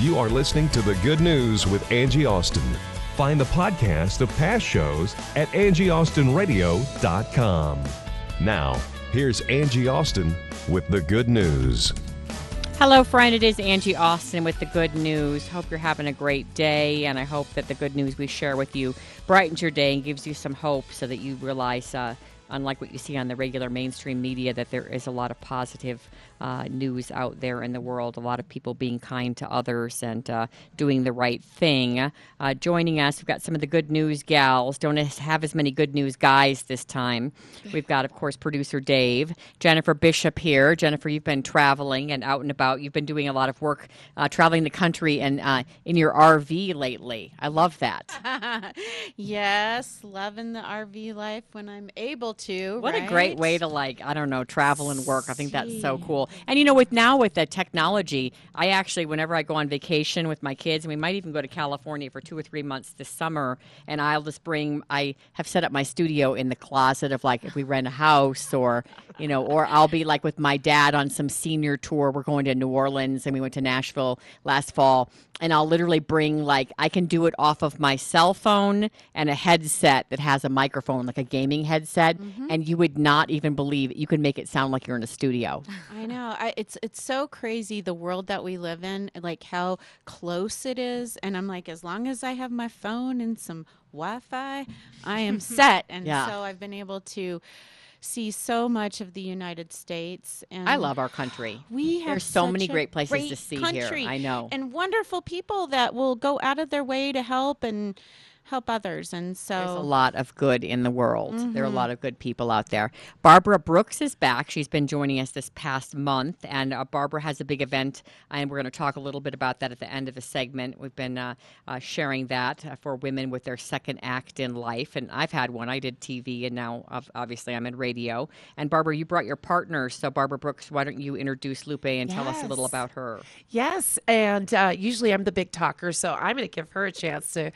You are listening to The Good News with Angie Austin. Find the podcast of past shows at angieaustinradio.com. Now, here's Angie Austin with The Good News. Hello, friend. It is Angie Austin with the good news. Hope you're having a great day, and I hope that the good news we share with you brightens your day and gives you some hope so that you realize, uh, unlike what you see on the regular mainstream media, that there is a lot of positive uh, news out there in the world. A lot of people being kind to others and uh, doing the right thing. Uh, joining us, we've got some of the good news gals. Don't have as many good news guys this time. We've got, of course, producer Dave, Jennifer Bishop here. Jennifer, you've been traveling and out and about. You've been doing a lot of work uh, traveling the country and uh, in your RV lately. I love that. yes, loving the RV life when I'm able to. What right? a great way to like I don't know travel and work. I think that's so cool. And you know, with now with the technology, I actually, whenever I go on vacation with my kids, and we might even go to California for two or three months this summer, and I'll just bring. I have set up my studio in the closet of like if we rent a house or you know, or I'll be like with my dad on some senior tour. We're going to New Orleans, and we went to Nashville last fall, and I'll literally bring like I can do it off of my cell phone and a headset that has a microphone, like a gaming headset, Mm-hmm. and you would not even believe it. you can make it sound like you're in a studio. I know. I, it's it's so crazy the world that we live in, like how close it is. And I'm like, as long as I have my phone and some Wi-Fi, I am set. And Yeah. so I've been able to see so much of the United States. And I love our country. We have There's so many great places to great see here. I know. and wonderful people that will go out of their way to help and help others. And so There's a lot of good in the world. There are Mm-hmm. a lot of good people out there. Barbara Brooks is back. She's been joining us this past month, and uh, Barbara has a big event, and we're going to talk a little bit about that at the end of the segment. We've been uh, uh, sharing that uh, for women with their second act in life, and I've had one. I did TV, and now ob- obviously I'm in radio. And Barbara, you brought your partner, so Barbara Brooks, why don't you introduce Lupe and tell us a little about her? Yes, and uh, usually I'm the big talker, so I'm going to give her a chance to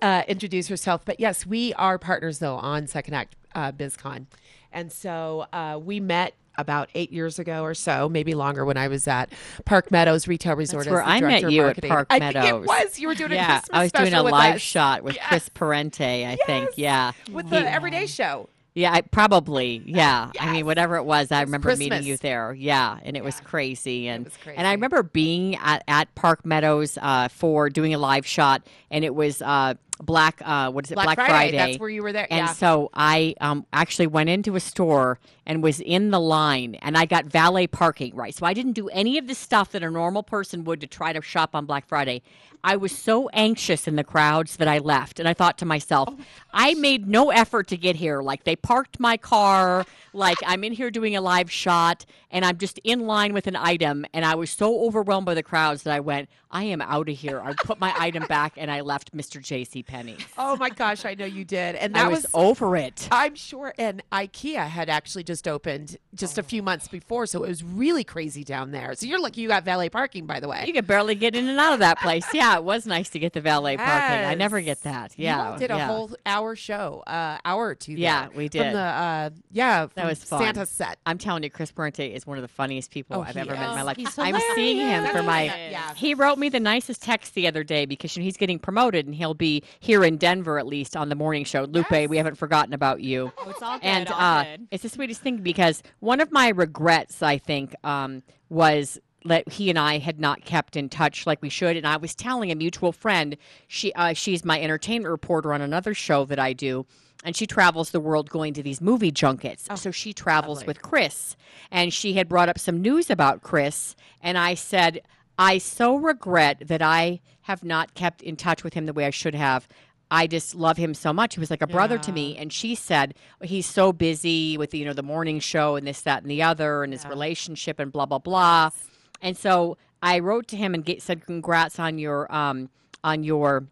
uh, introduce herself. But yes, we are partners though on Second Act uh, BizCon, and so uh, we met about eight years ago or so, maybe longer, when I was at Park Meadows Retail Resort. as where the I met you at. Park I think Meadows. it was you were doing a yeah, Christmas I was doing a live us. shot with Yes. Chris Parente, I think. Yeah. with the Everyday Show. Yeah, I, probably. Yeah. I mean, whatever it was, I remember meeting you there. Yeah, and it was crazy. And was and I remember being at, at Park Meadows uh, for doing a live shot, and it was uh, Black. Uh, what is it? Black Friday, that's where you were there, And yeah. so I um, actually went into a store and was in the line, and I got valet parking. Right. So I didn't do any of the stuff that a normal person would to try to shop on Black Friday. I was so anxious in the crowds that I left, and I thought to myself, I made no effort to get here. Like they parked my car, like I'm in here doing a live shot, and I'm just in line with an item, and I was so overwhelmed by the crowds that I went, I am out of here. I put my item back, and I left Mr. J.C. Penney. Oh my gosh, I know you did, and I that was, was over it. I'm sure, and IKEA had actually just opened just Oh. a few months before, so it was really crazy down there. So you're lucky you got valet parking, by the way. You could barely get in and out of that place. Yeah, it was nice to get the valet parking. I never get that. Yeah, all did a yeah. whole hour show, uh, hour or two. Yeah, there we From did. the uh, yeah, That was fun. Santa set. I'm telling you, Chris Parente is one of the funniest people Oh, I've ever met in my life. He's I'm seeing him for my. Yeah. He wrote me the nicest text the other day because you know, he's getting promoted and he'll be here in Denver at least on the morning show. Lupe, we haven't forgotten about you. Oh, it's all good. and all uh, good. it's the sweetest thing because one of my regrets, I think, um, was that he and I had not kept in touch like we should. And I was telling a mutual friend, she uh, she's my entertainment reporter on another show that I do. And she travels the world going to these movie junkets. so she travels with Chris. And she had brought up some news about Chris. And I said, I so regret that I have not kept in touch with him the way I should have. I just love him so much. He was like a brother to me. And she said he's so busy with you know the morning show and this, that, and the other, and his relationship and blah blah blah. And so I wrote to him and get, said, "Congrats on your um, on your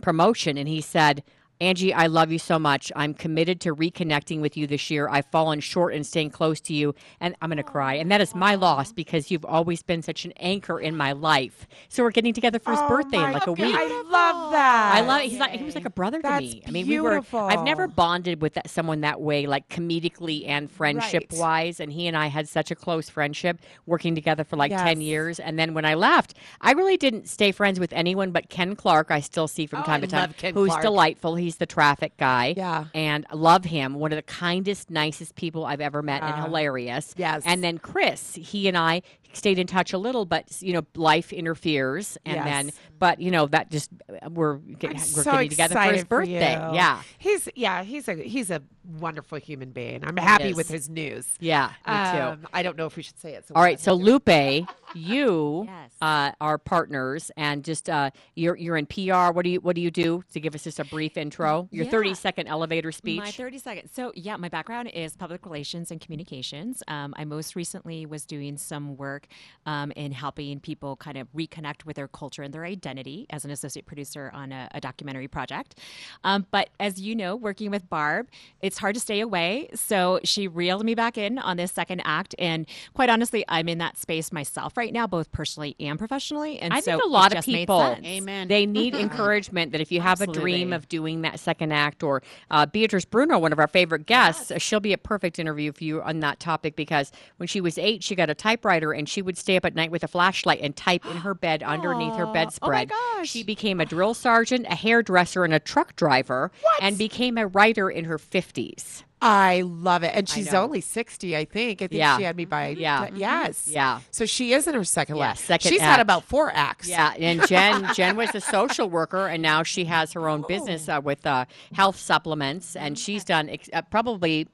promotion." And he said, Angie, I love you so much. I'm committed to reconnecting with you this year. I've fallen short in staying close to you, and I'm going to cry. And that is my loss because you've always been such an anchor in my life. So we're getting together for his Oh birthday in like a week. I love that. I love it. He's like he was like a brother That's to me. I mean, we were. I've never bonded with that, someone that way, like comedically and friendship Right. wise. And he and I had such a close friendship, working together for like ten years. And then when I left, I really didn't stay friends with anyone but Ken Clark. I still see from Oh, time I to time, who's Clark. delightful. He's the traffic guy. Yeah. and love him. One of the kindest, nicest people I've ever met, and ah. hilarious. Yes. And then Chris, he and I stayed in touch a little, but you know, life interferes, and then, but you know, that just we're get, we're so getting together for his birthday. you. Yeah, he's yeah, he's a he's a wonderful human being. I'm happy with his news. yeah, me too. Um, I don't know if we should say it. So All we'll right, let so him. Lupe, you Yes. uh, are partners, and just uh, you're you're in PR. What do you what do you do to give us just a brief intro? Your Yeah. thirty second elevator speech. My 30 seconds. So, yeah, my background is public relations and communications. Um, I most recently was doing some work um, in helping people kind of reconnect with their culture and their identity as an associate producer on a, a documentary project. Um, but as you know, working with Barb, it's hard to stay away. So, she reeled me back in on this second act. And quite honestly, I'm in that space myself right now, both personally and professionally. And I so think a lot of people. Amen. They need encouragement that if you have a dream of doing that second act, or uh, Beatrice Bruno, one of our favorite guests, uh, she'll be a perfect interview for you on that topic because when she was eight, she got a typewriter and she would stay up at night with a flashlight and type in her bed underneath her bedspread. Oh my gosh. She became a drill sergeant, a hairdresser, and a truck driver, and became a writer in her 50s. I love it, and she's only sixty, I think. I think Yeah. she had me by Yeah. t- yes, Yeah. So she is in her second Yeah, act. second She's act. had about four acts. Yeah, and Jen Jen was a social worker, and now she has her own business uh, with uh, health supplements, and she's done ex- uh, probably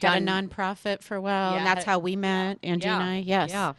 done a nonprofit for a while, Yeah, and that's how we met, Angie and I. Yes. yeah.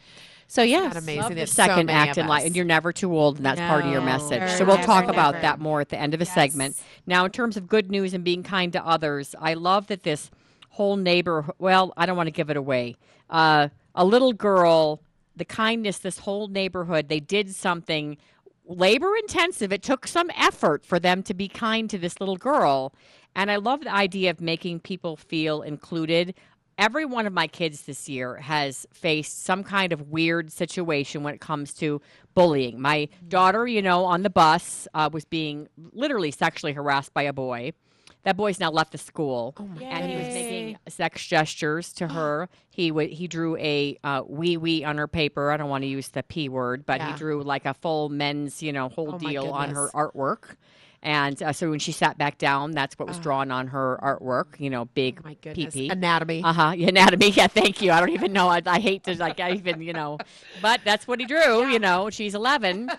So yes, Not amazing. Love the There's so second act in life, and you're never too old, and that's part of your No, message. So we'll talk never, about that more at the end of the segment. Now, in terms of good news and being kind to others, I love that this whole neighbor. Well, I don't want to give it away. Uh, a little girl, the kindness, this whole neighborhood, they did something labor intensive. It took some effort for them to be kind to this little girl. And I love the idea of making people feel included. Every one of my kids this year has faced some kind of weird situation when it comes to bullying. My daughter, you know, on the bus uh, was being literally sexually harassed by a boy. That boy's now left the school, and he was making sex gestures to her. He w- he drew a uh, wee wee on her paper. I don't want to use the p word, but Yeah. he drew like a full men's, you know, whole Oh, deal on her artwork. And uh, so when she sat back down, that's what was drawn on her artwork. You know, big Oh my goodness. pee Anatomy. uh huh. Anatomy. Yeah. Thank you. I don't even know. I, I hate to like I even you know, but that's what he drew. You know, she's eleven,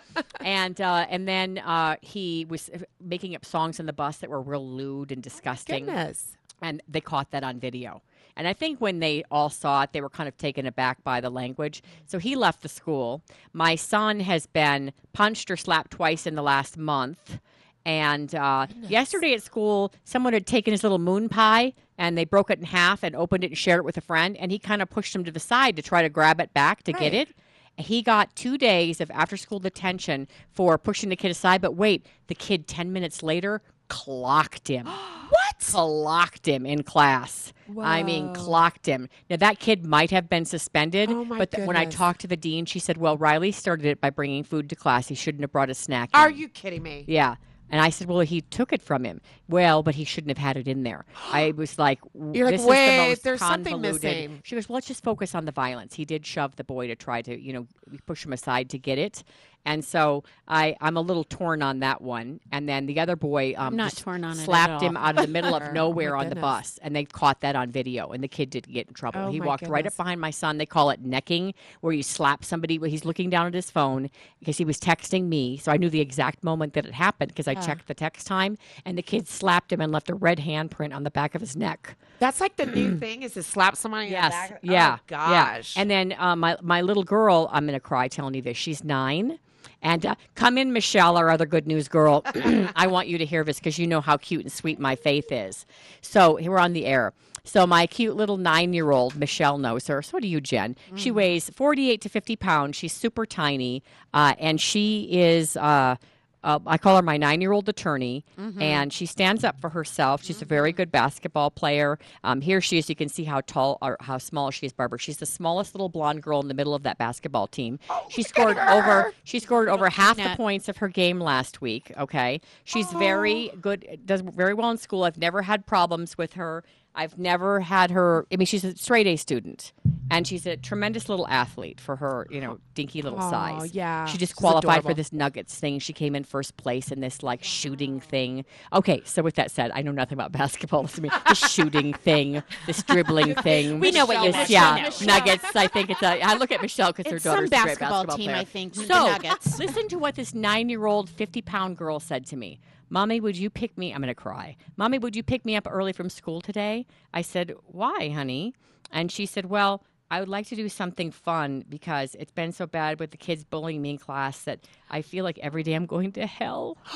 and uh, and then uh, he was uh, making up songs on the bus that were real lewd and disgusting, Goodness. and they caught that on video. And I think when they all saw it, they were kind of taken aback by the language. So he left the school. My son has been punched or slapped twice in the last month. And uh, yesterday at school, someone had taken his little moon pie and they broke it in half and opened it and shared it with a friend. And he kind of pushed him to the side to try to grab it back to get it. He got two days of after school detention for pushing the kid aside. But wait, the kid 10 minutes later clocked him. what? Clocked him in class. I mean, clocked him. Now, that kid might have been suspended, Oh, my but th- when I talked to the dean, she said, Well, Riley started it by bringing food to class. He shouldn't have brought a snack. Are in." you kidding me? Yeah. And I said, well, he took it from him. Well, but he shouldn't have had it in there. I was like, You're like, this is the "Wait, most there's something convoluted." missing. She goes, well, let's just focus on the violence. He did shove the boy to try to, you know, push him aside to get it. And so I, I'm a little torn on that one. And then the other boy um, not just torn on slapped him out of the middle of nowhere on the bus. And they caught that on video. And the kid didn't get in trouble. Oh, he my walked right up behind my son. They call it necking, where you slap somebody. He's looking down at his phone because he was texting me. So I knew the exact moment that it happened because I checked the text time. And the kid slapped him and left a red handprint on the back of his neck. That's like the new thing is to slap somebody in the Yes. back. Yeah. Oh, gosh. Yeah. And then uh, my my little girl, I'm gonna cry telling you this. She's nine. And uh, come in, Michelle, our other good news girl. I want you to hear this because you know how cute and sweet my faith is. So we're on the air. So my cute little nine-year-old Michelle knows her. So do you, Jen? She weighs 48 to 50 pounds. She's super tiny, uh, and she is. Uh, uh, I call her my nine year old attorney, and she stands up for herself. She's a very good basketball player. Um, here she is. You can see how tall or how small she is, Barbara. She's the smallest little blonde girl in the middle of that basketball team. she scored over. She scored over half the points of her game last week. Okay, she's very good. Does very well in school. I've never had problems with her. I've never had her. I mean, she's a straight A student, and she's a tremendous little athlete for her, you know, dinky little size. yeah. she just qualified for this Nuggets thing. She came in first place in this like shooting thing. Okay, so with that said, I know nothing about basketball. To me. This shooting thing, this dribbling thing. We know what you This- mean. Yeah, Michelle. Nuggets. I think it's a. I look at Michelle because her some daughter's a great basketball basketball team, player. I think, the So Nuggets. listen to what this nine-year-old, fifty-pound girl said to me. Mommy, would you pick me? I'm going to cry. Mommy, would you pick me up early from school today? I said, Why, honey? And she said, Well, I would like to do something fun because it's been so bad with the kids bullying me in class that I feel like every day I'm going to hell.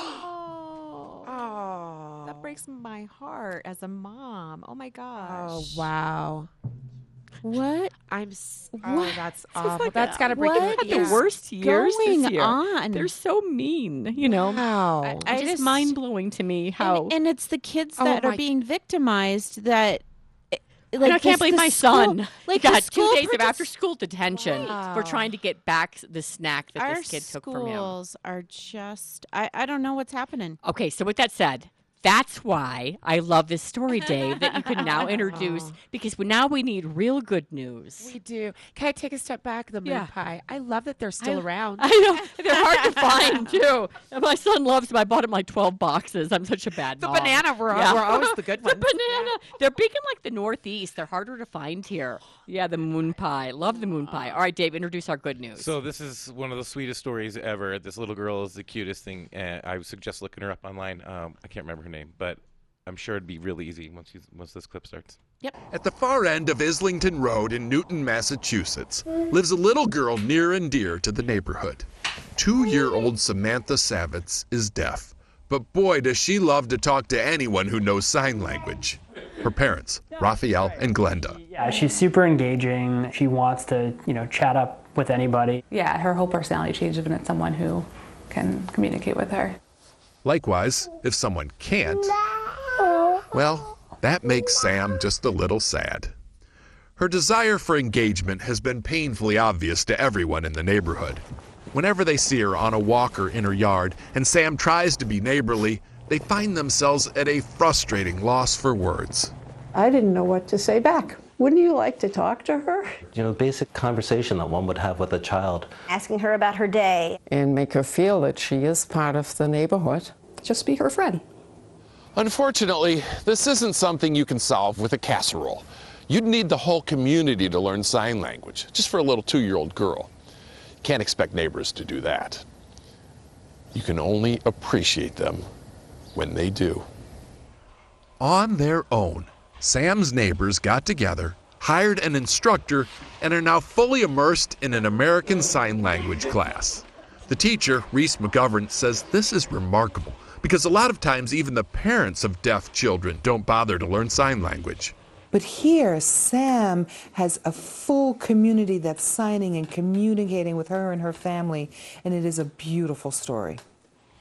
Oh, Oh. that breaks my heart as a mom. Oh my gosh. Oh wow. What? I'm. What? Oh, that's awful. like that's a- got to break what your had the worst years going this year. on? They're so mean, you know. Wow. I It's just, just- mind blowing to me how. And, and it's the kids Oh that my- are being victimized that. eh, Like know, I can't this- believe my school- son like got two school days of after school detention for trying to get back the snack that Our this kid took from him. schools are just. I, I don't know what's happening. Okay, so with that said, that's why I love this story, Dave, that you can now introduce because we- now we need real good news. We do. Can I take a step back? The moon Yeah. pie. I love that they're still around. I know they're hard to find too. And my son loves them. I bought him like twelve boxes. I'm such a bad The mom. banana were, Yeah. were always the good ones The banana. They're big in like the Northeast. They're harder to find here. Yeah, the moon pie. Love the moon pie. All right, Dave, introduce our good news. So this is one of the sweetest stories ever. This little girl is the cutest thing. And I would suggest looking her up online. Um, I can't remember her name, but I'm sure it'd be really easy once you, once this clip starts. Yep. At the far end of Islington Road in Newton, Massachusetts, lives a little girl near and dear to the neighborhood. Two year old Samantha Savitz is deaf, but boy, does she love to talk to anyone who knows sign language. Her parents, Raphael and Glenda. Yeah, she's super engaging. She wants to, you know, chat up with anybody. yeah, her whole personality changes when it's someone who can communicate with her. Likewise, if someone can't, well, that makes Sam just a little sad. Her desire for engagement has been painfully obvious to everyone in the neighborhood. Whenever they see her on a walker in her yard and Sam tries to be neighborly, they find themselves at a frustrating loss for words. I didn't know what to say back. Wouldn't you like to talk to her? You know, basic conversation that one would have with a child. asking her about her day. And make her feel that she is part of the neighborhood. Just be her friend. Unfortunately, this isn't something you can solve with a casserole. You'd need the whole community to learn sign language, just for a little two year old girl. Can't expect neighbors to do that. You can only appreciate them when they do. On their own, Sam's neighbors got together, hired an instructor, and are now fully immersed in an American Sign Language class. The teacher, Reese McGovern, says this is remarkable because a lot of times even the parents of deaf children don't bother to learn sign language. But here, Sam has a full community that's signing and communicating with her and her family, and it is a beautiful story.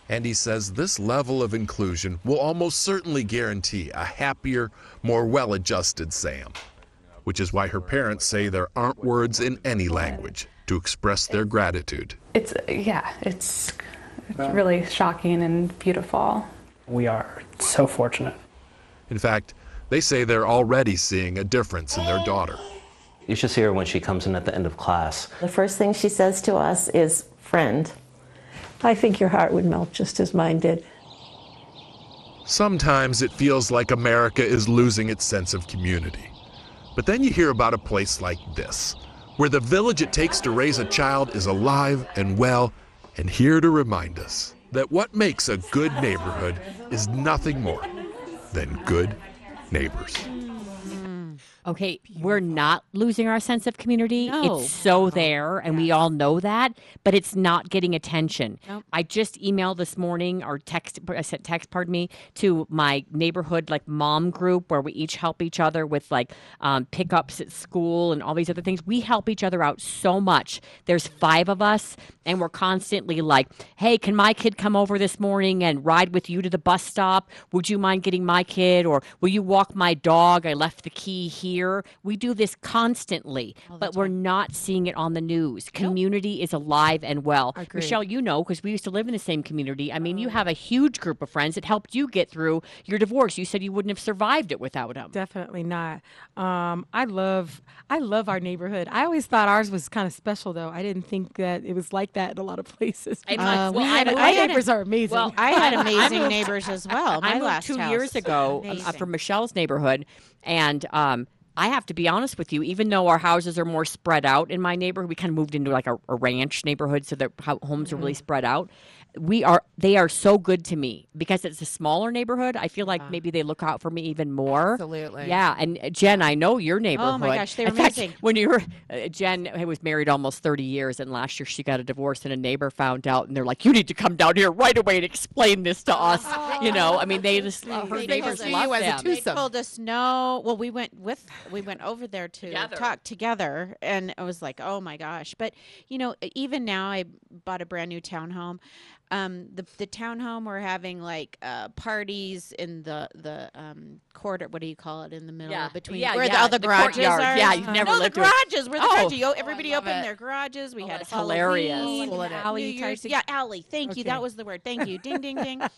And he says this level of inclusion will almost certainly guarantee a happier, more well adjusted Sam. Which is why her parents say there aren't words in any language to express their gratitude. It's yeah, it's, it's really shocking and beautiful. We are so fortunate. In fact, they say they're already seeing a difference in their daughter. You should see her when she comes in at the end of class. The first thing she says to us is, friend. I think your heart would melt just as mine did. Sometimes it feels like America is losing its sense of community. But then you hear about a place like this, where the village it takes to raise a child is alive and well and here to remind us that what makes a good neighborhood is nothing more than good neighbors. Okay, we're not losing our sense of community. No. It's so there, and we all know that, but it's not getting attention. Nope. I just emailed this morning or text, I sent text, pardon me, to my neighborhood like mom group where we each help each other with like um, pickups at school and all these other things. We help each other out so much. There's five of us, and we're constantly like, hey, can my kid come over this morning and ride with you to the bus stop? Would you mind getting my kid? Or will you walk my dog? I left the key here. We do this constantly, but we're not seeing it on the news. Community is alive and well. Agreed. Michelle, you know, because we used to live in the same community. I mean, you have a huge group of friends that helped you get through your divorce. You said you wouldn't have survived it without them. Definitely not. Um, I love I love our neighborhood. I always thought ours was kind of special, though. I didn't think that it was like that in a lot of places. Uh, must- we well, had I moved- I Our had a- neighbors are amazing. Well, I had amazing neighbors as well. My I moved last two house. years ago uh, Amazing. from Michelle's neighborhood, and um, I have to be honest with you. Even though our houses are more spread out in my neighborhood, we kind of moved into like a, a ranch neighborhood, so the ho- homes are really mm-hmm. spread out. We are they are so good to me because it's a smaller neighborhood. I feel like maybe they look out for me even more. Absolutely. Yeah, and uh, Jen, I know your neighborhood. Oh my gosh, they're In fact, when you were uh, Jen was married almost 30 years and last year she got a divorce and a neighbor found out and they're like you need to come down here right away and explain this to us you know i mean they just her They neighbors told love you as a them They told us no. Well, we went with we went over there to Together. talk together, and I was like, oh my gosh. But you know, even now, I bought a brand new townhome. Um, the the townhome we're having like uh, parties in the the um, quarter. What do you call it in the middle Yeah. between Yeah, where the, yeah, all the, the garages courtyard. are? Yeah, you've never no, lived the through it. garages. Where the Oh. garages? Yo, everybody love opened it. their garages. We Oh, had that's hilarious. Halloween, New alley type Year's- Yeah, alley. Thank you. That was the word. Thank you. ding, ding, ding.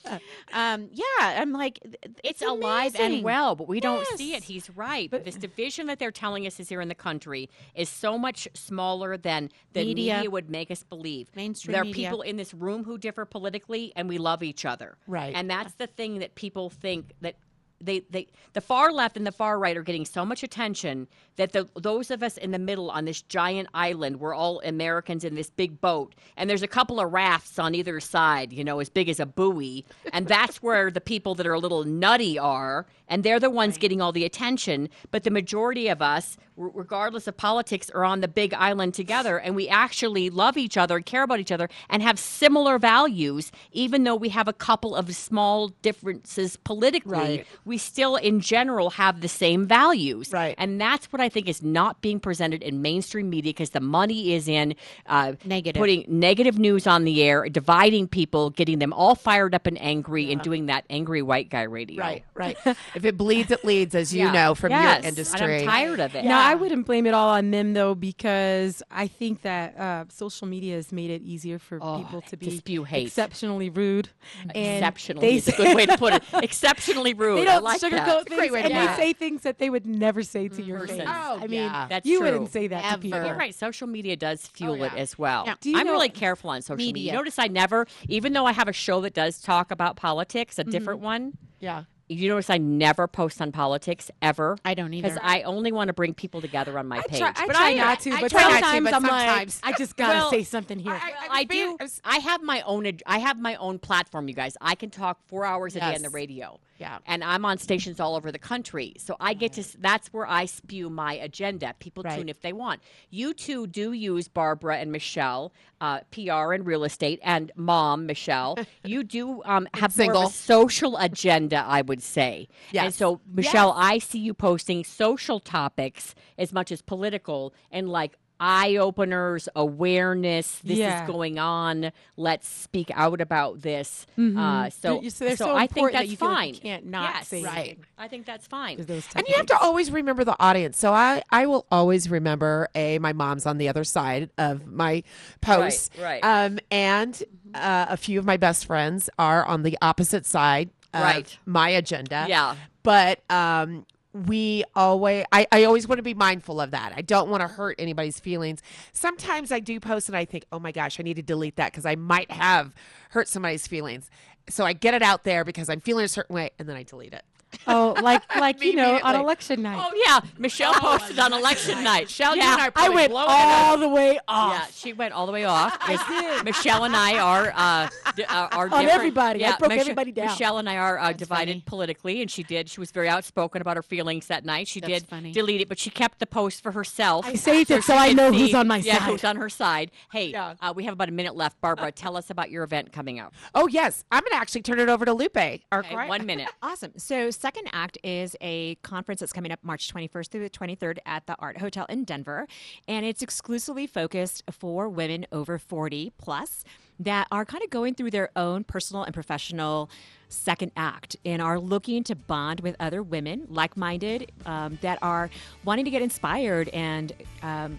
Um, yeah, I'm like, th- th- it's alive and well, but we don't see it. He's right. But this division that they're telling us is here in the country is so much smaller than the Media. media, would make us believe. Mainstream there are media. people in this room who differ politically, and we love each other. Right. And that's the thing that people think that. They, they, the far left and the far right are getting so much attention that the, those of us in the middle on this giant island, we're all Americans in this big boat, and there's a couple of rafts on either side, you know, as big as a buoy, and that's where the people that are a little nutty are, and they're the ones getting all the attention. But the majority of us, r- regardless of politics, are on the big island together, and we actually love each other, care about each other, and have similar values, even though we have a couple of small differences politically. Right. We still, in general, have the same values. Right. And that's what I think is not being presented in mainstream media because the money is in uh, Negative. putting negative news on the air, dividing people, getting them all fired up and angry, and doing that angry white guy radio. Right, right. if it bleeds, it leads, as you Yeah. know from Yes. your industry. And I'm tired of it. No, I wouldn't blame it all on them though, because I think that uh, social media has made it easier for people to be spew hate. exceptionally rude. Exceptionally. they It's a good way to put it. Exceptionally rude. They don't like that. sugarcoat things, and put they it. say things that they would never say to your Person. face. Oh, I mean, yeah. That's you true. wouldn't say that to people. You're right. Social media does fuel it as well. Yeah. Do you I'm know- really careful on social media. Media. You notice I never, even though I have a show that does talk about politics, a different Mm-hmm. one. Yeah. You notice I never post on politics ever. I don't either. Because I only want to bring people together on my page. Try, I but try I, not to, I but try not to, sometimes but I'm sometimes. like, I just gotta Well, say something here. Well, I do. I have my own. I have my own platform. You guys, I can talk four hours a day on the radio. Yeah. and I'm on stations all over the country, so I get to. That's where I spew my agenda. People Right. tune if they want. You two do use Barbara and Michelle, uh, PR and real estate, and Mom Michelle. you do um, have more of a social agenda, I would say. And so, Michelle, I see you posting social topics as much as political, and like eye openers, awareness. This Yeah. is going on. Let's speak out about this. Mhm. Uh, so, They're- so so I think important that that's you feel like fine. you can't not yes. say Right. anything. I think that's fine. And you have to always remember the audience. So I, I will always remember a my mom's on the other side of my posts, right. Um, and uh, a few of my best friends are on the opposite side of Right. my agenda. Yeah. but um, we always I, I always want to be mindful of that. I don't want to hurt anybody's feelings. Sometimes I do post and I think, oh my gosh, I need to delete that because I might have hurt somebody's feelings. So I get it out there because I'm feeling a certain way and then I delete it. Oh, like like you know on election night. Oh yeah, Michelle posted on election night. Michelle, you yeah, and I are I went blowing all up. the way off. Yeah, she went all the way off. Yes, Michelle and I are uh, d- uh, are On different. everybody. I Yeah, broke Mich- everybody down. Michelle and I are uh, divided funny. politically, and she did. She was very outspoken about her feelings that night. She That's did funny. delete it, but she kept the post for herself. I saved it so I could know who's on my yeah, side. who's on her side. Hey, Yeah. uh, we have about a minute left. Barbara, tell us about your event coming up. Oh yes, I'm gonna actually turn it over to Lupe. Our Okay, one minute. Awesome. So, Second Act is a conference that's coming up March 21st through the 23rd at the Art Hotel in Denver. And it's exclusively focused for women over 40 plus that are kind of going through their own personal and professional second act and are looking to bond with other women, like minded, um, that are wanting to get inspired and um,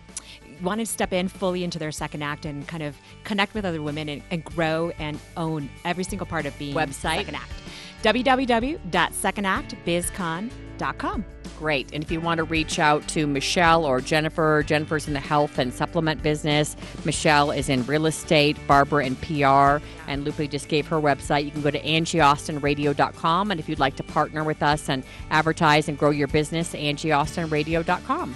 wanting to step in fully into their second act and kind of connect with other women and, and grow and own every single part of being Website? second act www.secondactbizcon.com. Great. And if you want to reach out to Michelle or Jennifer, Jennifer's in the health and supplement business. Michelle is in real estate, Barbara in PR, and Lupe just gave her website. You can go to angieaustinradio.com. And if you'd like to partner with us and advertise and grow your business, angieaustinradio.com.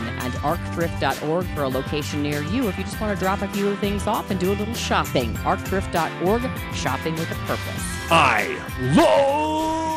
and arcthrift.org for a location near you if you just want to drop a few things off and do a little shopping. arcthrift.org, shopping with a purpose. I love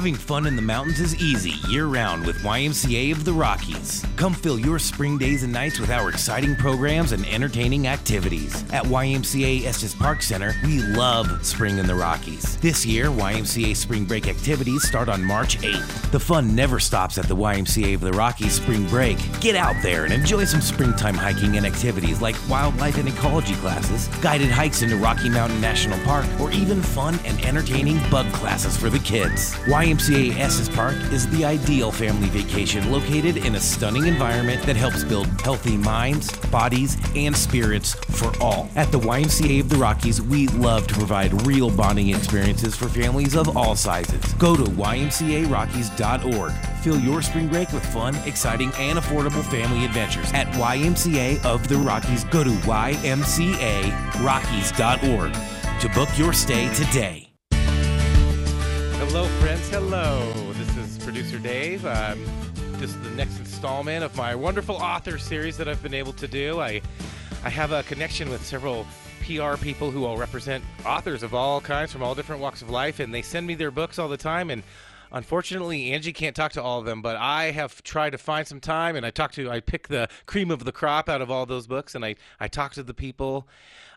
Having fun in the mountains is easy year round with YMCA of the Rockies. Come fill your spring days and nights with our exciting programs and entertaining activities. At YMCA Estes Park Center, we love spring in the Rockies. This year, YMCA spring break activities start on March 8th. The fun never stops at the YMCA of the Rockies spring break. Get out there and enjoy some springtime hiking and activities like wildlife and ecology classes, guided hikes into Rocky Mountain National Park, or even fun and entertaining bug classes for the kids. YMCA Estes Park is the ideal family vacation located in a stunning environment that helps build healthy minds, bodies, and spirits for all. At the YMCA of the Rockies, we love to provide real bonding experiences for families of all sizes. Go to ymcarockies.org. Fill your spring break with fun, exciting, and affordable family adventures at YMCA of the Rockies. Go to ymcarockies.org to book your stay today. Hello, friends. Hello. This is producer Dave. Um, this is the next installment of my wonderful author series that I've been able to do. I, I have a connection with several PR people who all represent authors of all kinds from all different walks of life, and they send me their books all the time. And unfortunately, Angie can't talk to all of them, but I have tried to find some time, and I talk to, I pick the cream of the crop out of all those books, and I, I talk to the people,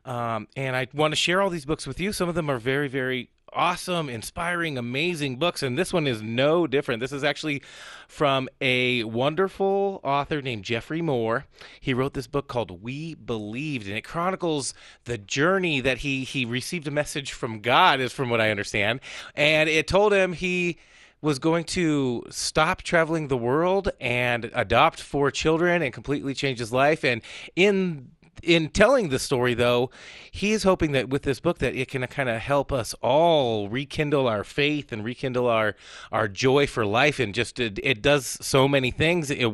um, and I want to share all these books with you. Some of them are very, very awesome, inspiring, amazing books. And this one is no different. This is actually from a wonderful author named Jeffrey Moore. He wrote this book called We Believed, and it chronicles the journey that he he received a message from God, is from what I understand. And it told him he was going to stop traveling the world and adopt four children and completely change his life. And in in telling the story though he is hoping that with this book that it can kind of help us all rekindle our faith and rekindle our our joy for life. And just it, it does so many things it,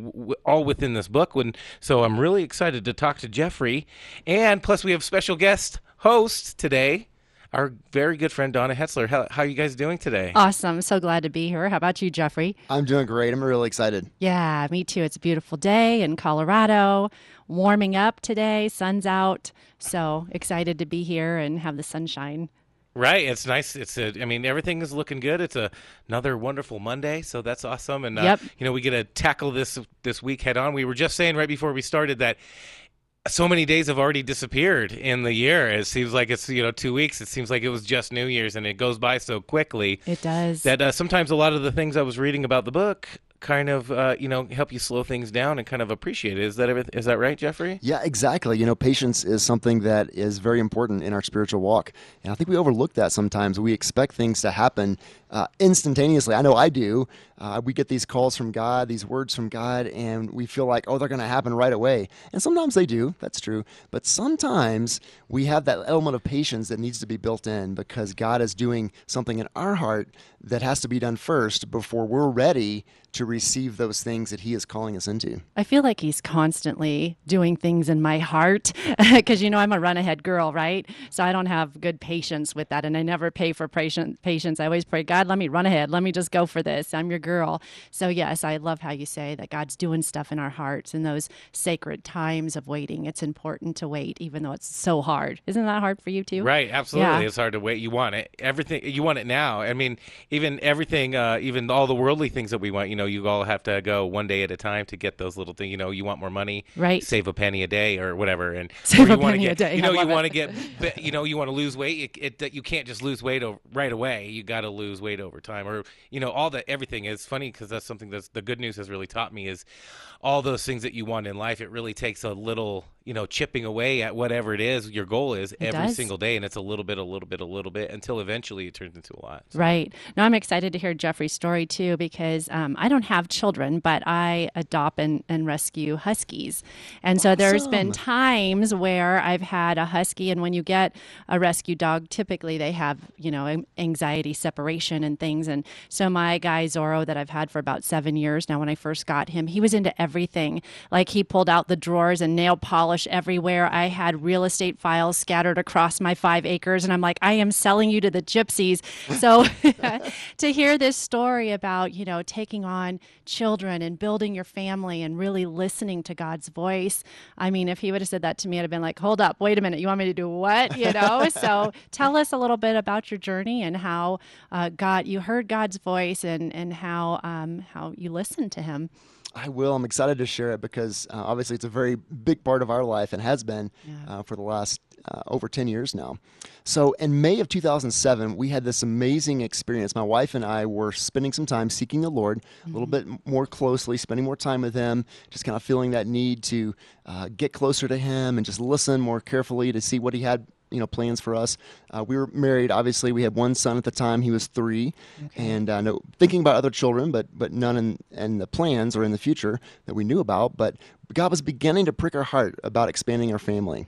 all within this book. When so i'm really excited to talk to jeffrey. And plus we have special guest host today our very good friend donna hetzler how, how are you guys doing today Awesome. So glad to be here. How about you, Jeffrey? I'm doing great. I'm really excited. Yeah, me too. It's a beautiful day in Colorado, warming up today, sun's out. So excited to be here and have the sunshine. Right, it's nice. It's a, I mean, everything is looking good. It's a, another wonderful Monday, so that's awesome. And uh, Yep. you know, we get to tackle this this week head on. We were just saying right before we started that so many days have already disappeared in the year. It seems like it's you know two weeks. It seems like it was just New Year's, and it goes by so quickly. It does. That uh, sometimes a lot of the things I was reading about the book kind of uh, you know help you slow things down and kind of appreciate it. Is that right, Jeffrey? Yeah, exactly. You know, patience is something that is very important in our spiritual walk, and I think we overlook that sometimes. We expect things to happen uh, instantaneously. I know I do. Uh, we get these calls from God, these words from God, and we feel like, oh, they're going to happen right away. And sometimes they do. That's true. But sometimes we have that element of patience that needs to be built in because God is doing something in our heart that has to be done first before we're ready to receive those things that He is calling us into. I feel like he's constantly doing things in my heart because you know I'm a run ahead girl, right? So I don't have good patience with that, and I never pay for patience. I always pray, God, let me run ahead, let me just go for this. I'm your girl. So yes, I love how you say that God's doing stuff in our hearts in those sacred times of waiting. It's important to wait, even though it's so hard. Isn't that hard for you too? Right, absolutely. Yeah. It's hard to wait. You want it. Everything you want it now. I mean, even everything, uh, even all the worldly things that we want. You know, you all have to go one day at a time to get those little things. You know, you want more money, Right. Save a penny a day or whatever, and Save a penny a get, day. You know, you want to get, you know, you want to lose weight. It, it you can't just lose weight right away. You got to lose weight over time, or you know, all the everything is funny because that's something that's the good news has really taught me is all those things that you want in life. It really takes a little, you know, chipping away at whatever it is your goal is It every does. single day, and it's a little bit, a little bit, a little bit until eventually it turns into a lot. Right. Now I'm excited to hear Jeffrey's story too because um, I don't have children, but I adopt and, and rescue huskies. And so there's been times where I've had a husky, and when you get a rescue dog, typically they have, you know, anxiety separation and things. And so my guy Zorro that I've had for about seven years now, when I first got him, he was into everything. Like he pulled out the drawers and nail polish everywhere. I had real estate files scattered across my five acres, and I'm like, I am selling you to the gypsies. So to hear this story about, you know, taking on children and building your family and really listening to God's voice. I mean, if he would have said that to me, I'd have been like, hold up, wait a minute, you want me to do what? You know? so tell us a little bit about your journey and how uh, God, you heard God's voice and, and how, um, how you listened to him. I will. I'm excited to share it because uh, obviously it's a very big part of our life and has been uh, for the last uh, over 10 years now. So in May of 2007, we had this amazing experience. My wife and I were spending some time seeking the Lord a little bit more closely, spending more time with Him, just kind of feeling that need to uh, get closer to Him and just listen more carefully to see what He had you know plans for us. Uh, we were married. Obviously, we had one son at the time. He was three, and uh, no, thinking about other children, but but none in, in the plans or in the future that we knew about. But God was beginning to prick our heart about expanding our family.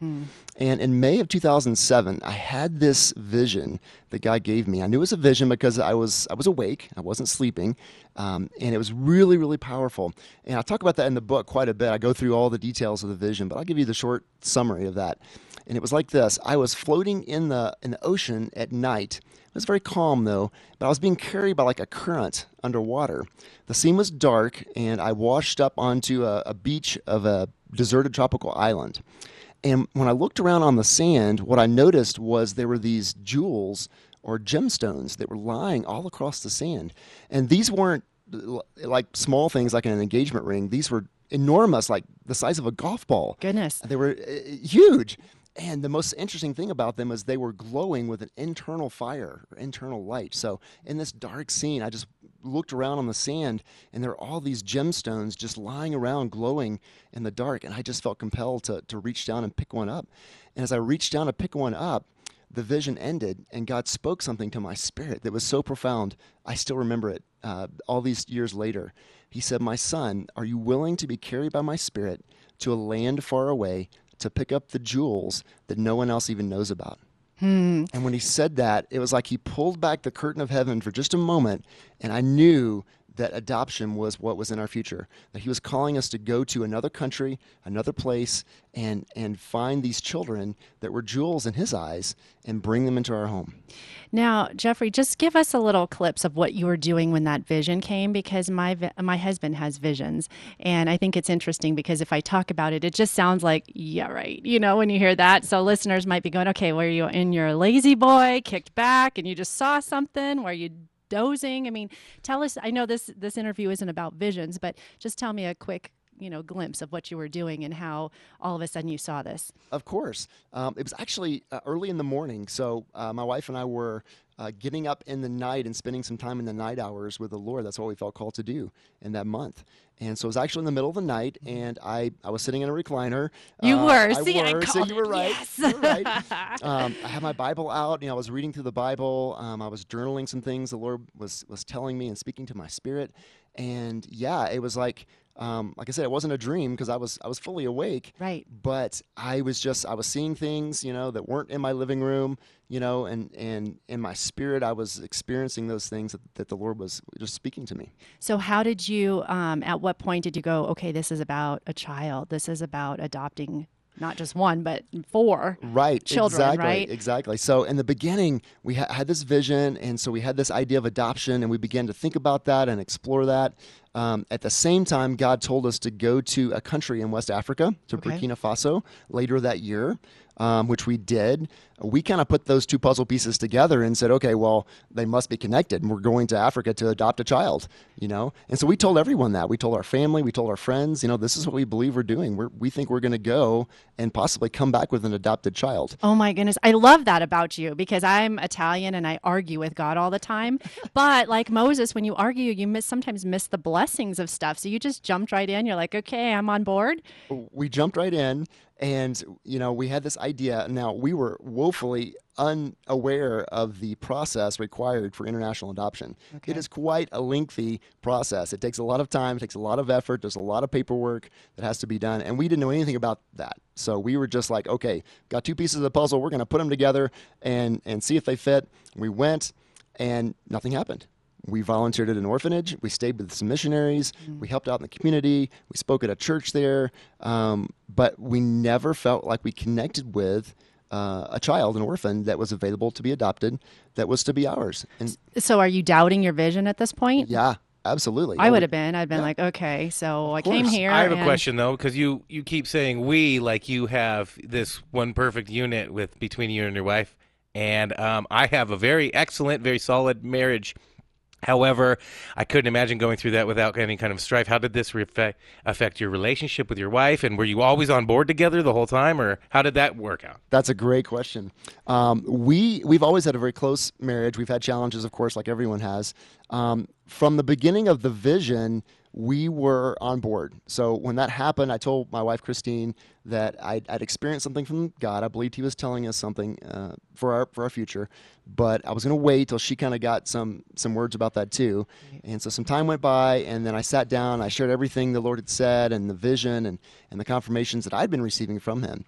And in May of 2007, I had this vision that God gave me. I knew it was a vision because I was I was awake. I wasn't sleeping, um, and it was really really powerful. And I talk about that in the book quite a bit. I go through all the details of the vision, but I'll give you the short summary of that. And it was like this: I was floating in the in the ocean at night. It was very calm though, but I was being carried by like a current underwater. The scene was dark, and I washed up onto a, a beach of a deserted tropical island. And when I looked around on the sand, what I noticed was there were these jewels or gemstones that were lying all across the sand. And these weren't like small things like an engagement ring, these were enormous, like the size of a golf ball. Goodness. They were uh, huge. And the most interesting thing about them is they were glowing with an internal fire or internal light. So in this dark scene, I just looked around on the sand and there are all these gemstones just lying around glowing in the dark. And I just felt compelled to, to reach down and pick one up. And as I reached down to pick one up, the vision ended and God spoke something to my spirit that was so profound. I still remember it uh, all these years later. He said, My son, are you willing to be carried by my spirit to a land far away to pick up the jewels that no one else even knows about? Hmm. And when he said that, it was like he pulled back the curtain of heaven for just a moment, and I knew that adoption was what was in our future. That he was calling us to go to another country, another place, and and find these children that were jewels in his eyes and bring them into our home. Now, Jeffrey, just give us a little clips of what you were doing when that vision came, because my my husband has visions, and I think it's interesting because if I talk about it, it just sounds like yeah, right. You know, when you hear that, so listeners might be going, okay, were you in your lazy boy, kicked back, and you just saw something? Were you dozing? I mean, tell us. I know this this interview isn't about visions, but just tell me a quick you know glimpse of what you were doing and how all of a sudden you saw this? Of course. Um, it was actually uh, early in the morning. So uh, my wife and I were uh, getting up in the night and spending some time in the night hours with the Lord. That's what we felt called to do in that month. And so it was actually in the middle of the night, and I, I was sitting in a recliner. You Uh, were. I See, I were. so you were right. Yes. You were right. um, I had my Bible out. You know, I was reading through the Bible. Um, I was journaling some things the Lord was was telling me and speaking to my spirit. And yeah, it was like, um, like I said, it wasn't a dream because I was I was fully awake. Right. But I was just I was seeing things, you know, that weren't in my living room, you know, and and in my spirit I was experiencing those things that, that the Lord was just speaking to me. So, how did you, um, at what point did you go, okay, this is about a child? This is about adopting not just one, but four right children, exactly right? exactly so in the beginning we ha- had this vision and so we had this idea of adoption and we began to think about that and explore that um, at the same time god told us to go to a country in west africa to Okay. burkina faso later that year um, which we did we kind of put those two puzzle pieces together and said okay well they must be connected and we're going to africa to adopt a child you know and so we told everyone that we told our family we told our friends you know this is what we believe we're doing we're, we think we're going to go and possibly come back with an adopted child Oh my goodness. I love that about you because I'm Italian and I argue with God all the time. But like Moses, when you argue, you miss sometimes miss the blessings of stuff. So you just jumped right in. You're like, okay, I'm on board. we jumped right in and you know we had this idea now we were woefully unaware of the process required for international adoption it is quite a lengthy process it takes a lot of time it takes a lot of effort there's a lot of paperwork that has to be done and we didn't know anything about that so we were just like okay got two pieces of the puzzle we're going to put them together and and see if they fit we went and nothing happened we volunteered at an orphanage. We stayed with some missionaries. We helped out in the community. We spoke at a church there. Um, but we never felt like we connected with uh, a child, an orphan that was available to be adopted, that was to be ours. And So are you doubting your vision at this point? yeah, absolutely. I would have been. I'd been like, okay, so I came here. I have a question though, because you you keep saying we like you have this one perfect unit with between you and your wife, and um, I have a very excellent, very solid marriage. However, I couldn't imagine going through that without any kind of strife. How did this reflect, affect your relationship with your wife? And were you always on board together the whole time, or how did that work out? That's a great question. Um, we we've always had a very close marriage. We've had challenges, of course, like everyone has. Um, from the beginning of the vision, we were on board. So when that happened, I told my wife Christine that I'd, I'd experienced something from God. I believed He was telling us something uh, for our for our future, but I was going to wait till she kind of got some some words about that too. And so some time went by, and then I sat down. I shared everything the Lord had said and the vision and and the confirmations that I'd been receiving from Him.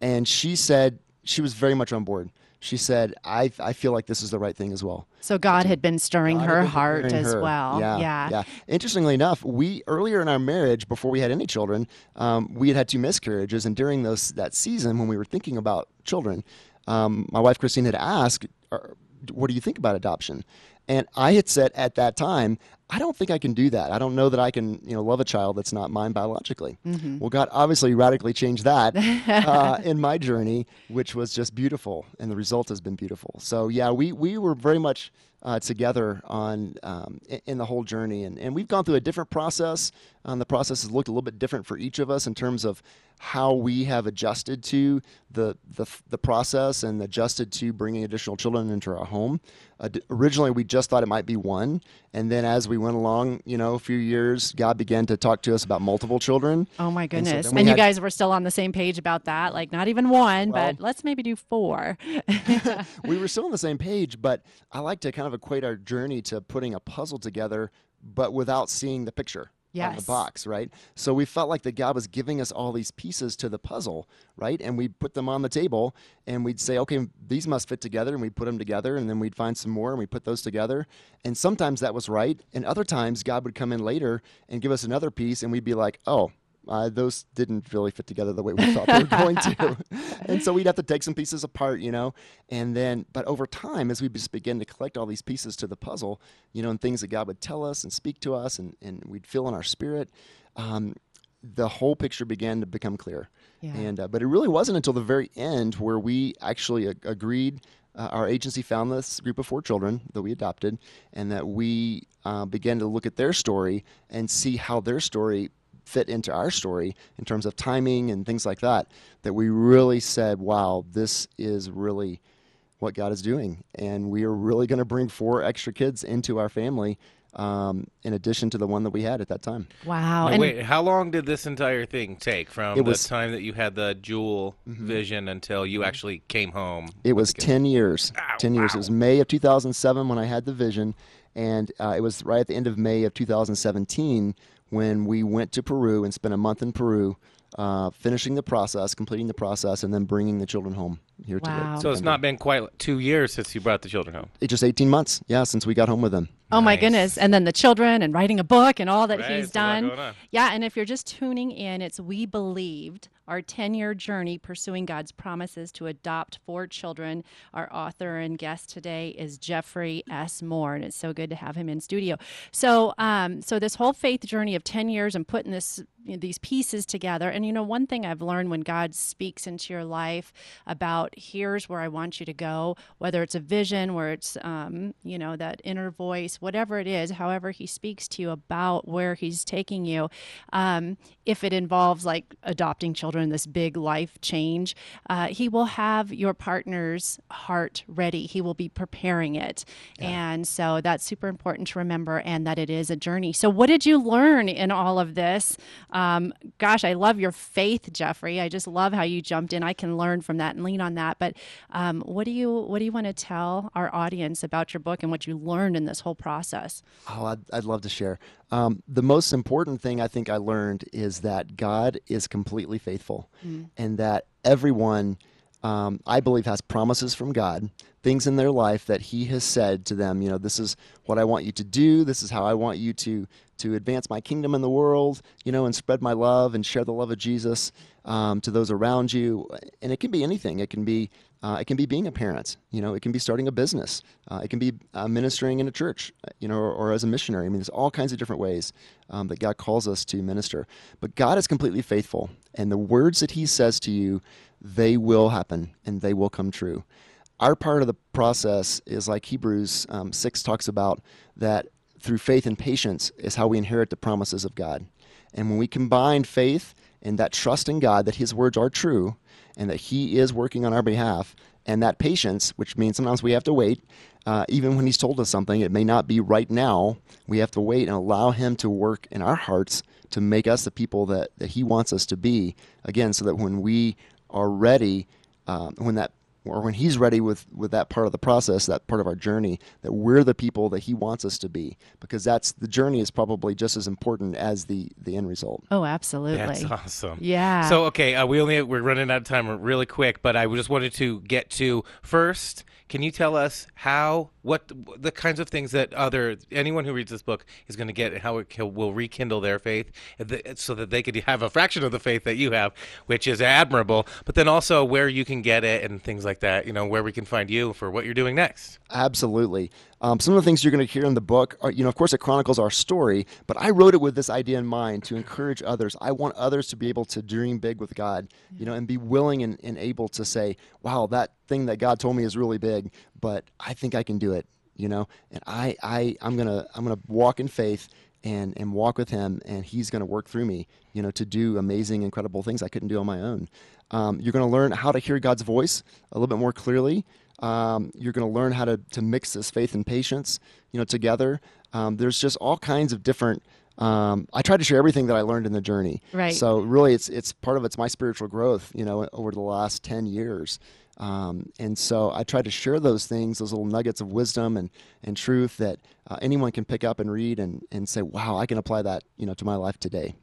And she said she was very much on board. She said, "I I feel like this is the right thing as well." So God had been stirring God her been heart preparing as her. well. Yeah, yeah. yeah. Interestingly enough, we earlier in our marriage, before we had any children, um, we had had two miscarriages, and during those that season when we were thinking about children, um, my wife Christine had asked, "What do you think about adoption?" And I had said at that time, I don't think I can do that. I don't know that I can, you know, love a child that's not mine biologically. Mhm. Well, God obviously radically changed that uh, in my journey, which was just beautiful, and the result has been beautiful. So yeah, we we were very much uh, together on um, i- in the whole journey, and and we've gone through a different process. Um, the process has looked a little bit different for each of us in terms of how we have adjusted to the the, the process and adjusted to bringing additional children into our home. Uh, originally, we just thought it might be one, and then as we went along, you know, a few years, God began to talk to us about multiple children. Oh my And so goodness. And, we you guys were still on the same page about that. Like not even one, but let's maybe do four. we were still on the same page, but I like to kind of equate our journey to putting a puzzle together, but without seeing the picture on the box, right? So we felt like that God was giving us all these pieces to the puzzle, right? And we'd put them on the table and we'd say, okay, these must fit together. And we'd put them together and then we'd find some more and we put those together. And sometimes that was right. And other times God would come in later and give us another piece and we'd be like, oh, uh, those didn't really fit together the way we thought they were going to. and so we'd have to take some pieces apart, you know. And then, but over time, as we just begin to collect all these pieces to the puzzle, you know, and things that God would tell us and speak to us and, and we'd feel in our spirit, um, the whole picture began to become clear. Yeah. And, uh, but it really wasn't until the very end where we actually ag- agreed. Uh, our agency found this group of four children that we adopted, and that we uh, began to look at their story and see how their story fit into our story in terms of timing and things like that, that we really said, wow, this is really what God is doing. And we are really going to bring four extra kids into our family um, in addition to the one that we had at that time. Wow. Now, wait, how long did this entire thing take from It the was- Mm-hmm. time that you had the jewel vision until you actually came home? It was 10 years. 10 years. It was May of 2007 when I had the vision. And uh, it was right at the end of May of 2017 when we went to Peru and spent a month in Peru, uh, finishing the process, completing the process, and then bringing the children home here to So it's not been quite two years since you brought the children home. It's just 18 months, yeah, since we got home with them. Oh my goodness. And then the children and writing a book and all that Right, he's it's a lot done. Yeah, and if you're just tuning in, it's We Believed, our 10 year journey pursuing God's promises to adopt four children. Our author and guest today is Jeffrey S. Moore, and it's so good to have him in studio. So, um, so this whole faith journey of 10 years and putting this you know, these pieces together. And you know, one thing I've learned when God speaks into your life about here's where I want you to go, whether it's a vision, where it's um, you know that inner voice, whatever it is, however He speaks to you about where He's taking you. Um, if it involves like adopting children, this big life change, uh, He will have your partner's heart ready. He will be preparing it, and so that's super important to remember, and that it is a journey. So, what did you learn in all of this? Um, gosh, I love your faith, Jeffrey. I just love how you jumped in. I can learn from that and lean on that. But um, what do you what do you want to tell our audience about your book and what you learned in this whole process? Oh, I'd, I'd love to share. Um, the most important thing I think I learned is that God is completely faithful Mm. and that everyone, um, I believe, has promises from God, things in their life that He has said to them, you know, this is what I want you to do, this is how I want you to, to advance my kingdom in the world, you know, and spread my love and share the love of Jesus um, to those around you. And it can be anything. It can be uh, it can be being a parent. You know, it can be starting a business. Uh, it can be uh, ministering in a church. uh, You know, or, or as a missionary. I mean, there's all kinds of different ways um, that God calls us to minister. But God is completely faithful, and the words that He says to you, they will happen and they will come true. Our part of the process is like Hebrews um, six talks about that through faith and patience is how we inherit the promises of God. And when we combine faith and that trust in God that His words are true and that He is working on our behalf, and that patience, which means sometimes we have to wait, uh, even when He's told us something, it may not be right now. We have to wait and allow Him to work in our hearts to make us the people that, that He wants us to be. Again, so that when we are ready, um, when that or when he's ready with, with that part of the process, that part of our journey, that we're the people that he wants us to be, because that's the journey is probably just as important as the the end result. Oh, absolutely. That's awesome. Yeah. So okay, uh, we only we're running out of time really quick, but I just wanted to get to first. Can you tell us how what the kinds of things that other anyone who reads this book is going to get and how it can, will rekindle their faith, so that they could have a fraction of the faith that you have, which is admirable. But then also where you can get it and things like that. You know where we can find you for what you're doing next. Absolutely. Um, some of the things you're going to hear in the book are, you know, of course, it chronicles our story, but I wrote it with this idea in mind to encourage others. I want others to be able to dream big with God, you know, and be willing and, and able to say, wow, that thing that God told me is really big, but I think I can do it, you know, and I, I, I'm going to, I'm going to walk in faith and, and walk with him and he's going to work through me, you know, to do amazing, incredible things I couldn't do on my own. Um, you're going to learn how to hear God's voice a little bit more clearly. Um, you're going to learn how to, to mix this faith and patience, you know, together. Um, there's just all kinds of different. Um, I try to share everything that I learned in the journey. Right. So really, it's it's part of it's my spiritual growth, you know, over the last ten years. Um, and so I try to share those things, those little nuggets of wisdom and, and truth that uh, anyone can pick up and read and, and say, wow, I can apply that, you know, to my life today.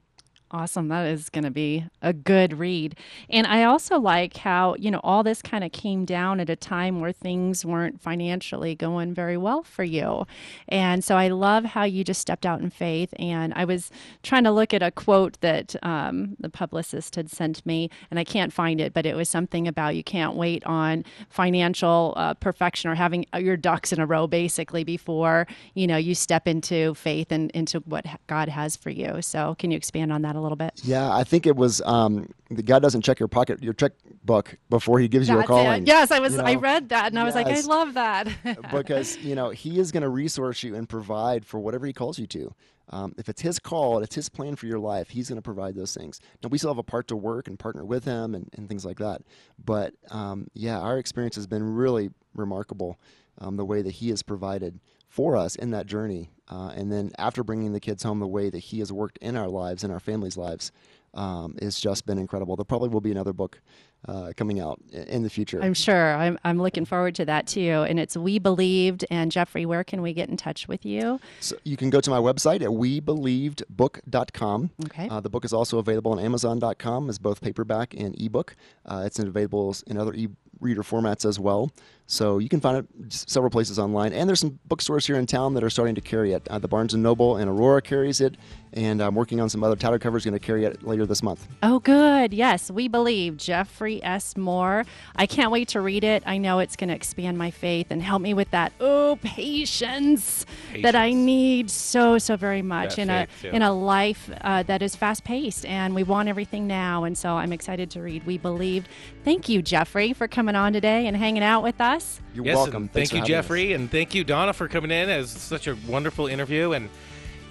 Awesome. That is going to be a good read. And I also like how, you know, all this kind of came down at a time where things weren't financially going very well for you. And so I love how you just stepped out in faith. And I was trying to look at a quote that um, the publicist had sent me, and I can't find it, but it was something about you can't wait on financial uh, perfection or having your ducks in a row, basically, before, you know, you step into faith and into what God has for you. So can you expand on that a little bit? Yeah, I think it was um, the God doesn't check your pocket, your checkbook before He gives you a it. calling. Yes, I was. you I read that, and I was like, I love that. because you know he is going to resource you and provide for whatever he calls you to Um, if it's his call and it's his plan for your life, he's going to provide those things. Now, we still have a part to work and partner with him and, and things like that. But um, yeah, our experience has been really remarkable um, the way that he has provided for us in that journey. Uh, and then after bringing the kids home, the way that he has worked in our lives, in our families' lives, um, it's just been incredible. There probably will be another book uh, coming out in the future. I'm sure. I'm, I'm looking forward to that too. And it's We Believed. And Jeffrey, where can we get in touch with you? So you can go to my website at webelievedbook.com. Okay. Uh, the book is also available on Amazon.com as both paperback and ebook. Uh, it's available in other e reader formats as well. So you can find it several places online, and there's some bookstores here in town that are starting to carry it. Uh, the Barnes and Noble and Aurora carries it, and I'm working on some other Tattered Cover's going to carry it later this month. Oh, good. Yes, we believe Jeffrey S. Moore. I can't wait to read it. I know it's going to expand my faith and help me with that oh patience, that I need so so very much That in a yeah. in a life uh, that is fast paced and we want everything now. And so I'm excited to read. We believed. Thank you, Jeffrey, for coming on today and hanging out with us. You're yes, welcome. thank you, having us. Jeffrey, and thank you, Donna, for coming in as such a wonderful interview. And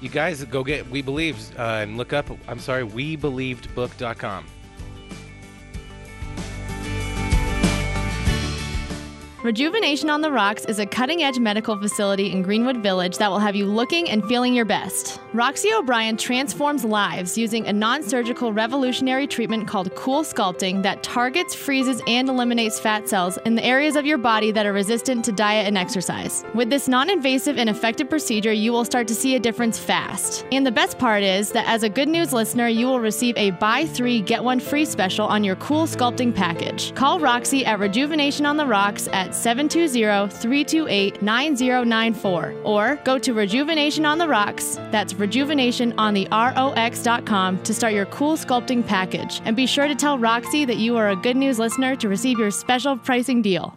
you guys go get We Believe uh, and look up. I'm sorry, WeBelievedBook.com. Rejuvenation on the Rocks is a cutting edge medical facility in Greenwood Village that will have you looking and feeling your best. Roxy O'Brien transforms lives using a non surgical revolutionary treatment called Cool Sculpting that targets, freezes, and eliminates fat cells in the areas of your body that are resistant to diet and exercise. With this non invasive and effective procedure, you will start to see a difference fast. And the best part is that as a good news listener, you will receive a buy three, get one free special on your Cool Sculpting package. Call Roxy at Rejuvenation on the Rocks at 720-328-9094 or go to Rejuvenation on the Rocks, that's rejuvenation on the ROX.com to start your cool sculpting package. And be sure to tell Roxy that you are a good news listener to receive your special pricing deal.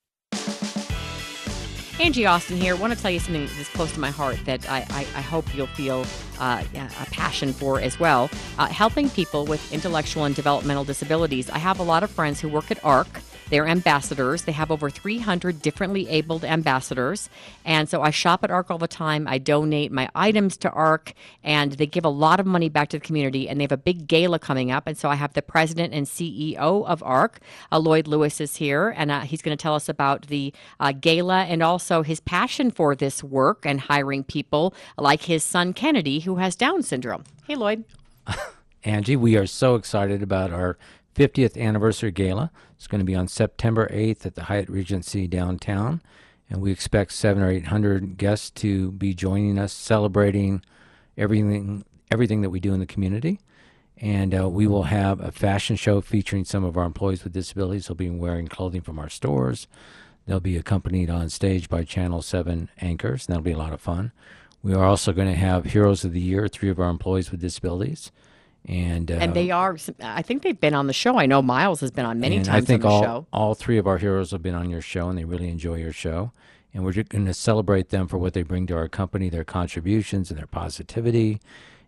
Angie Austin here. want to tell you something that's close to my heart that I, I, I hope you'll feel uh, a passion for as well. Uh, helping people with intellectual and developmental disabilities. I have a lot of friends who work at ARC. They're ambassadors. They have over 300 differently abled ambassadors. And so I shop at ARC all the time. I donate my items to ARC, and they give a lot of money back to the community. And they have a big gala coming up. And so I have the president and CEO of ARC, uh, Lloyd Lewis, is here, and uh, he's going to tell us about the uh, gala and also his passion for this work and hiring people like his son Kennedy, who has Down syndrome. Hey, Lloyd. Angie, we are so excited about our 50th anniversary gala. It's going to be on September 8th at the Hyatt Regency downtown, and we expect seven or eight hundred guests to be joining us, celebrating everything everything that we do in the community. And uh, we will have a fashion show featuring some of our employees with disabilities. They'll be wearing clothing from our stores. They'll be accompanied on stage by Channel 7 anchors, and that'll be a lot of fun. We are also going to have Heroes of the Year, three of our employees with disabilities. And, uh, and they are, I think they've been on the show. I know Miles has been on many times I think on the all, show. all three of our heroes have been on your show, and they really enjoy your show. And we're going to celebrate them for what they bring to our company, their contributions and their positivity,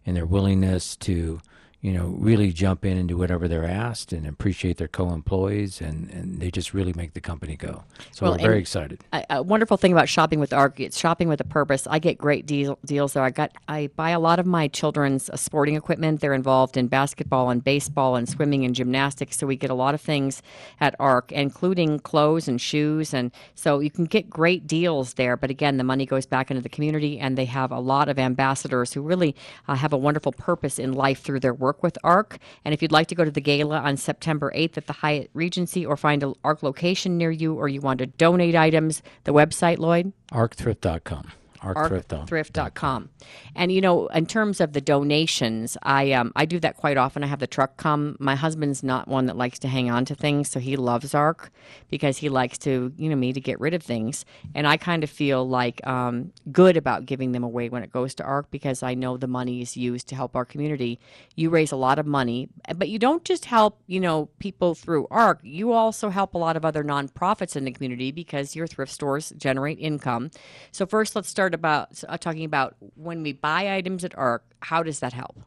and their willingness to, you know, really jump in and do whatever they're asked, and appreciate their co-employees, and, and they just really make the company go. So Well, we're very excited. A, a wonderful thing about shopping with ARC, it's shopping with a purpose. I get great deal, deals there. I got I buy a lot of my children's uh, sporting equipment. They're involved in basketball and baseball and swimming and gymnastics, so we get a lot of things at ARC, including clothes and shoes. And so you can get great deals there. But again, the money goes back into the community, and they have a lot of ambassadors who really uh, have a wonderful purpose in life through their work work with ARC. And if you'd like to go to the gala on September 8th at the Hyatt Regency or find an ARC location near you or you want to donate items, the website, Lloyd? arcthrift.com. Arcthrift.com. And you know, in terms of the donations, I um, I do that quite often. I have the truck come. My husband's not one that likes to hang on to things, so he loves Arc because he likes to, you know, me to get rid of things. And I kind of feel like um, good about giving them away when it goes to Arc because I know the money is used to help our community. You raise a lot of money, but you don't just help, you know, people through Arc. You also help a lot of other nonprofits in the community because your thrift stores generate income. So first, let's start about uh, talking about when we buy items at ARC. How does that help?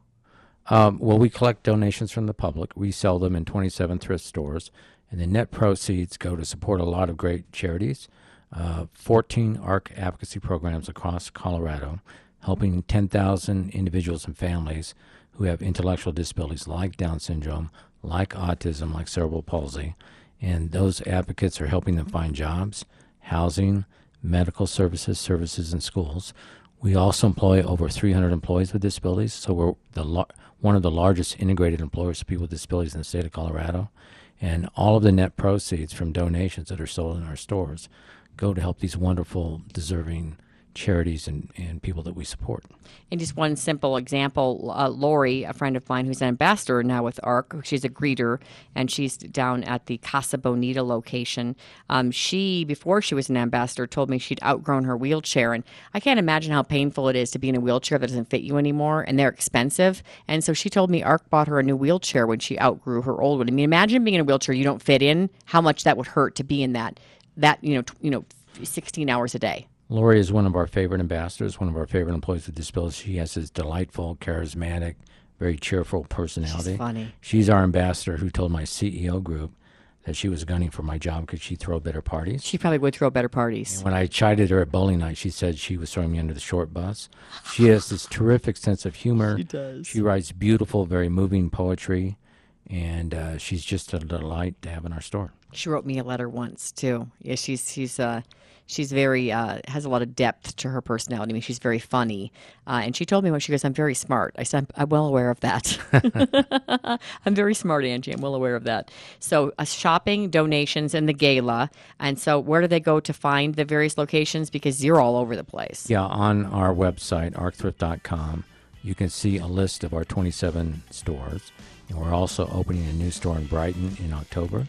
Um, well, we collect donations from the public. We sell them in 27 thrift stores, and the net proceeds go to support a lot of great charities. Uh, 14 ARC advocacy programs across Colorado, helping 10,000 individuals and families who have intellectual disabilities like Down syndrome, like autism, like cerebral palsy. And those advocates are helping them find jobs, housing, medical services, services in schools. We also employ over 300 employees with disabilities, so we're the one of the largest integrated employers of people with disabilities in the state of Colorado. And all of the net proceeds from donations that are sold in our stores go to help these wonderful, deserving charities and, and people that we support. And just one simple example uh, Lori, a friend of mine who's an ambassador now with ARC, she's a greeter and she's down at the Casa Bonita location. Um, she, before she was an ambassador, told me she'd outgrown her wheelchair. And I can't imagine how painful it is to be in a wheelchair that doesn't fit you anymore and they're expensive. And so she told me ARC bought her a new wheelchair when she outgrew her old one. I mean, imagine being in a wheelchair you don't fit in, how much that would hurt to be in that, that you know, t- you know, 16 hours a day. Lori is one of our favorite ambassadors, one of our favorite employees with disabilities. She has this delightful, charismatic, very cheerful personality. She's funny. She's our ambassador who told my CEO group that she was gunning for my job because she throw better parties. She probably would throw better parties. And when I chided her at bowling night, she said she was throwing me under the short bus. She has this terrific sense of humor. She does. She writes beautiful, very moving poetry, and uh, she's just a delight to have in our store. She wrote me a letter once too. Yeah, she's she's uh she's very uh, has a lot of depth to her personality. I mean, she's very funny, uh, and she told me when she goes, "I'm very smart." I said, "I'm, I'm well aware of that. I'm very smart, Angie. I'm well aware of that." So, uh, shopping, donations, and the gala. And so, where do they go to find the various locations? Because you're all over the place. Yeah, on our website, arcthrift.com, you can see a list of our 27 stores. And we're also opening a new store in Brighton in October,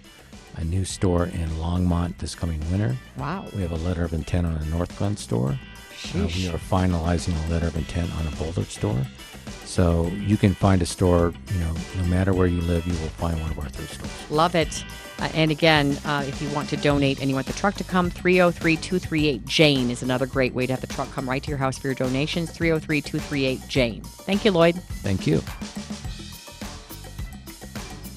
a new store in Longmont this coming winter. Wow. We have a letter of intent on a Northglenn store. Uh, we are finalizing a letter of intent on a Boulder store. So you can find a store, you know, no matter where you live, you will find one of our thrift stores. Love it. Uh, and again, uh, if you want to donate and you want the truck to come, 303 238 Jane is another great way to have the truck come right to your house for your donations. 303 238 Jane. Thank you, Lloyd. Thank you.